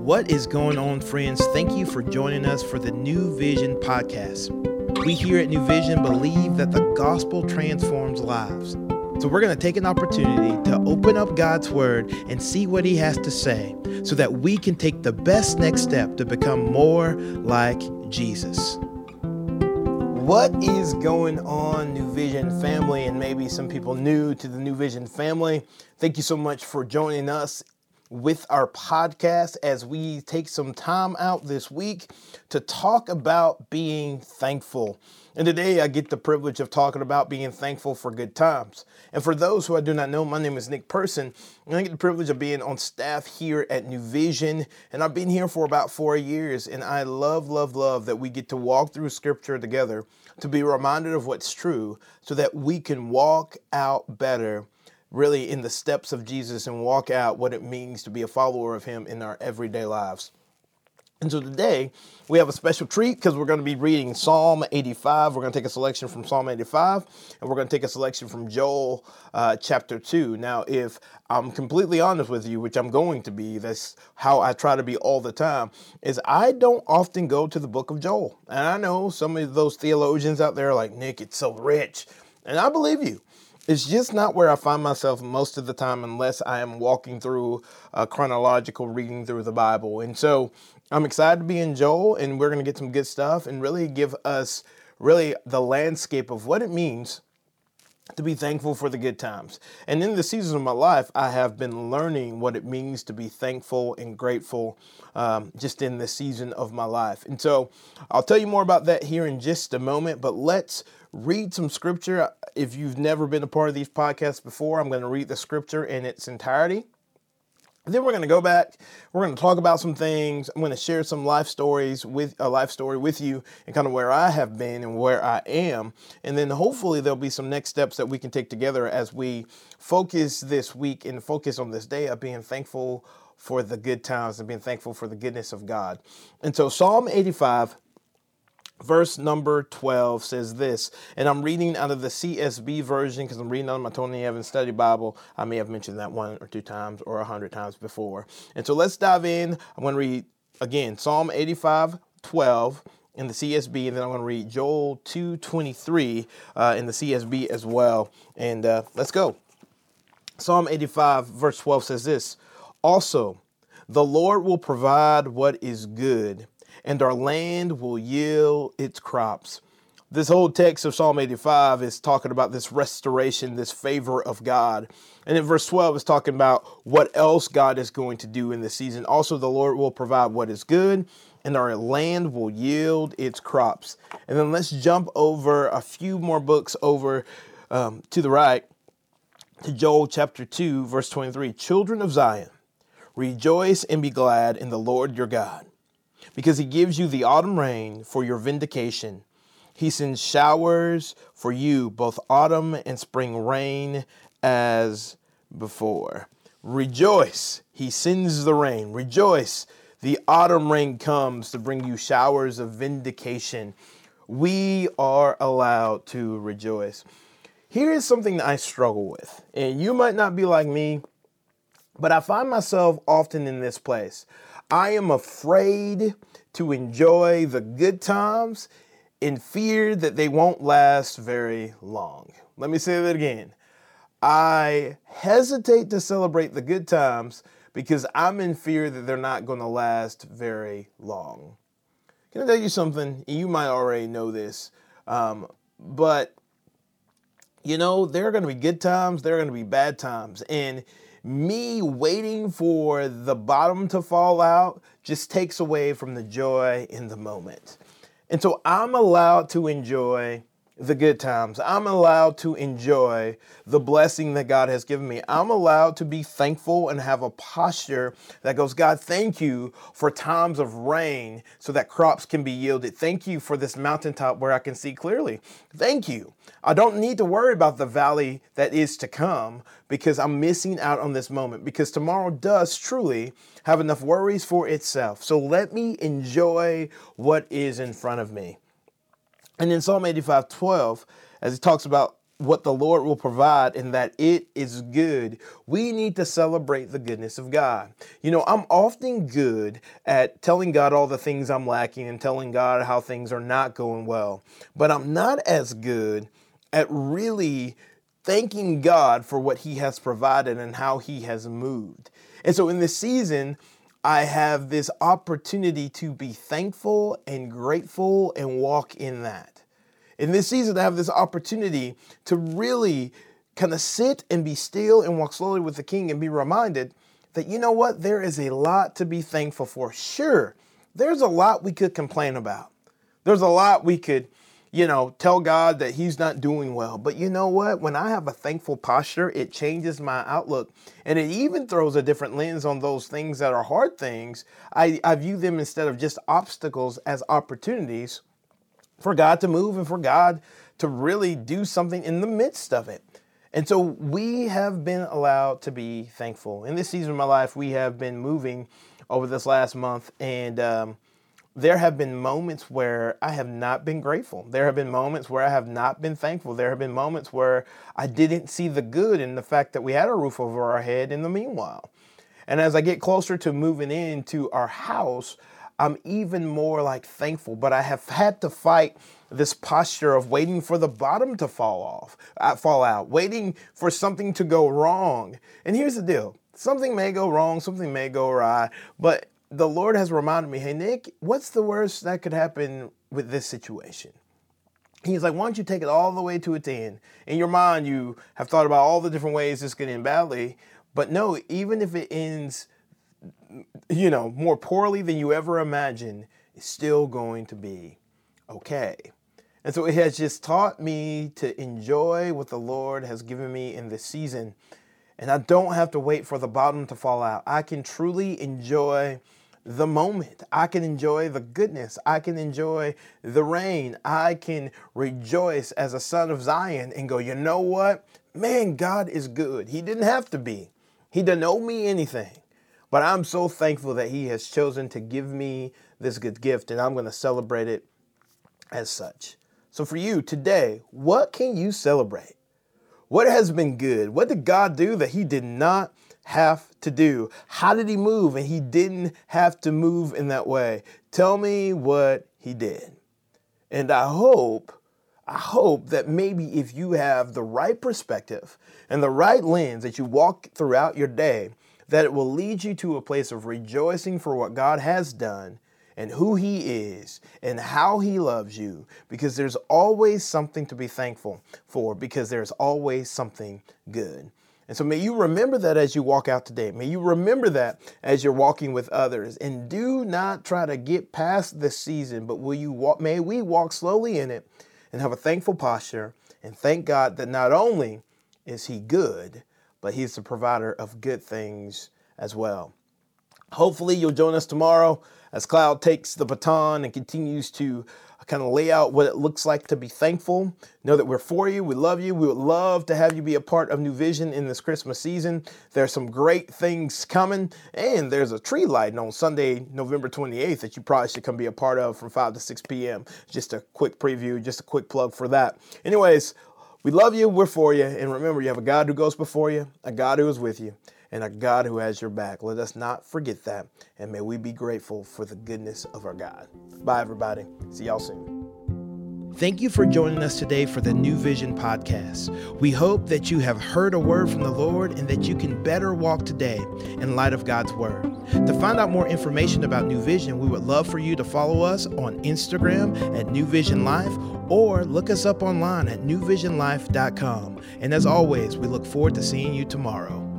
What is going on, friends? Thank you for joining us for the New Vision podcast. We here at New Vision believe that the gospel transforms lives. So we're going to take an opportunity to open up God's word and see what he has to say so that we can take the best next step to become more like Jesus. What is going on, New Vision family, and maybe some people new to the New Vision family? Thank you so much for joining us with our podcast as we take some time out this week to talk about being thankful. And today I get the privilege of talking about being thankful for good times. And for those who I do not know, my name is Nick Person, and I get the privilege of being on staff here at New Vision. And I've been here for about four years, and I love, love, love that we get to walk through scripture together to be reminded of what's true so that we can walk out better really in the steps of Jesus and walk out what it means to be a follower of Him in our everyday lives. And so today we have a special treat because we're going to be reading Psalm 85. We're going to take a selection from Psalm 85 and we're going to take a selection from Joel uh, chapter 2. Now, if I'm completely honest with you, which I'm going to be, that's how I try to be all the time, is I don't often go to the book of Joel. And I know some of those theologians out there are like, Nick, it's so rich. And I believe you it's just not where I find myself most of the time unless I am walking through a chronological reading through the Bible. And so I'm excited to be in Joel and we're going to get some good stuff and really give us really the landscape of what it means to be thankful for the good times. And in the season of my life, I have been learning what it means to be thankful and grateful um, just in the season of my life. And so I'll tell you more about that here in just a moment, but let's read some scripture. If you've never been a part of these podcasts before, I'm going to read the scripture in its entirety. Then we're going to go back. We're going to talk about some things. I'm going to share some life stories with a life story with you and kind of where I have been and where I am. And then hopefully there'll be some next steps that we can take together as we focus this week and focus on this day of being thankful for the good times and being thankful for the goodness of God. And so Psalm 85 verse number 12 says this, and I'm reading out of the CSB version because I'm reading out of my Tony Evans Study Bible. I may have mentioned that one or two times or a hundred times before. And so let's dive in. I'm going to read again Psalm 85 12 in the CSB, and then I'm going to read Joel 2:23 uh, in the CSB as well. And uh, let's go. Psalm 85 verse 12 says this. Also, the Lord will provide what is good and our land will yield its crops. This whole text of Psalm 85 is talking about this restoration, this favor of God. And in verse 12 is talking about what else God is going to do in this season. Also, the Lord will provide what is good, and our land will yield its crops. And then let's jump over a few more books over um, to the right to Joel chapter 2, verse 23. Children of Zion, rejoice and be glad in the Lord your God because he gives you the autumn rain for your vindication. He sends showers for you, both autumn and spring rain as before. Rejoice, he sends the rain. Rejoice, the autumn rain comes to bring you showers of vindication. We are allowed to rejoice. Here is something that I struggle with, and you might not be like me, but I find myself often in this place. I am afraid to enjoy the good times in fear that they won't last very long. Let me say that again. I hesitate to celebrate the good times because I'm in fear that they're not going to last very long. Can I tell you something? You might already know this, um, but you know, there are going to be good times, there are going to be bad times. And me waiting for the bottom to fall out just takes away from the joy in the moment. And so I'm allowed to enjoy the good times. I'm allowed to enjoy the blessing that God has given me. I'm allowed to be thankful and have a posture that goes, God, thank you for times of rain so that crops can be yielded. Thank you for this mountaintop where I can see clearly. Thank you. I don't need to worry about the valley that is to come because I'm missing out on this moment because tomorrow does truly have enough worries for itself. So let me enjoy what is in front of me. And in Psalm 85 12, as he talks about what the Lord will provide and that it is good, we need to celebrate the goodness of God. You know, I'm often good at telling God all the things I'm lacking and telling God how things are not going well, but I'm not as good at really thanking God for what He has provided and how He has moved. And so in this season, I have this opportunity to be thankful and grateful and walk in that. In this season, I have this opportunity to really kind of sit and be still and walk slowly with the King and be reminded that, you know what, there is a lot to be thankful for. Sure, there's a lot we could complain about. There's a lot we could you know, tell God that He's not doing well. But you know what? When I have a thankful posture, it changes my outlook. And it even throws a different lens on those things that are hard things. I, I view them instead of just obstacles as opportunities for God to move and for God to really do something in the midst of it. And so we have been allowed to be thankful. In this season of my life, we have been moving over this last month. And, um, there have been moments where I have not been grateful. There have been moments where I have not been thankful. There have been moments where I didn't see the good in the fact that we had a roof over our head in the meanwhile. And as I get closer to moving into our house, I'm even more like thankful, but I have had to fight this posture of waiting for the bottom to fall off, uh, fall out, waiting for something to go wrong. And here's the deal. Something may go wrong, something may go awry, but the Lord has reminded me, hey, Nick, what's the worst that could happen with this situation? He's like, why don't you take it all the way to its end? In your mind, you have thought about all the different ways this could end badly. But no, even if it ends, you know, more poorly than you ever imagined, it's still going to be okay. And so it has just taught me to enjoy what the Lord has given me in this season. And I don't have to wait for the bottom to fall out. I can truly enjoy the moment. I can enjoy the goodness. I can enjoy the rain. I can rejoice as a son of Zion and go, you know what? Man, God is good. He didn't have to be, He didn't owe me anything. But I'm so thankful that He has chosen to give me this good gift, and I'm going to celebrate it as such. So, for you today, what can you celebrate? What has been good? What did God do that He did not have to do? How did he move? And he didn't have to move in that way. Tell me what he did. And I hope, I hope that maybe if you have the right perspective and the right lens that you walk throughout your day, that it will lead you to a place of rejoicing for what God has done and who He is and how He loves you because there's always something to be thankful for because there's always something good. And so may you remember that as you walk out today. May you remember that as you're walking with others. And do not try to get past this season, but will you walk, may we walk slowly in it and have a thankful posture and thank God that not only is He good, but He's the provider of good things as well. Hopefully, you'll join us tomorrow as Cloud takes the baton and continues to uh, kind of lay out what it looks like to be thankful. Know that we're for you. We love you. We would love to have you be a part of New Vision in this Christmas season. There's some great things coming, and there's a tree lighting on Sunday, November 28th, that you probably should come be a part of from 5 to 6 p.m. Just a quick preview, just a quick plug for that. Anyways, we love you. We're for you. And remember, you have a God who goes before you, a God who is with you and a God who has your back. Let us not forget that, and may we be grateful for the goodness of our God. Bye, everybody. See y'all soon. Thank you for joining us today for the New Vision podcast. We hope that you have heard a word from the Lord and that you can better walk today in light of God's word. To find out more information about New Vision, we would love for you to follow us on Instagram at New Vision Life or look us up online at newvisionlife.com. And as always, we look forward to seeing you tomorrow.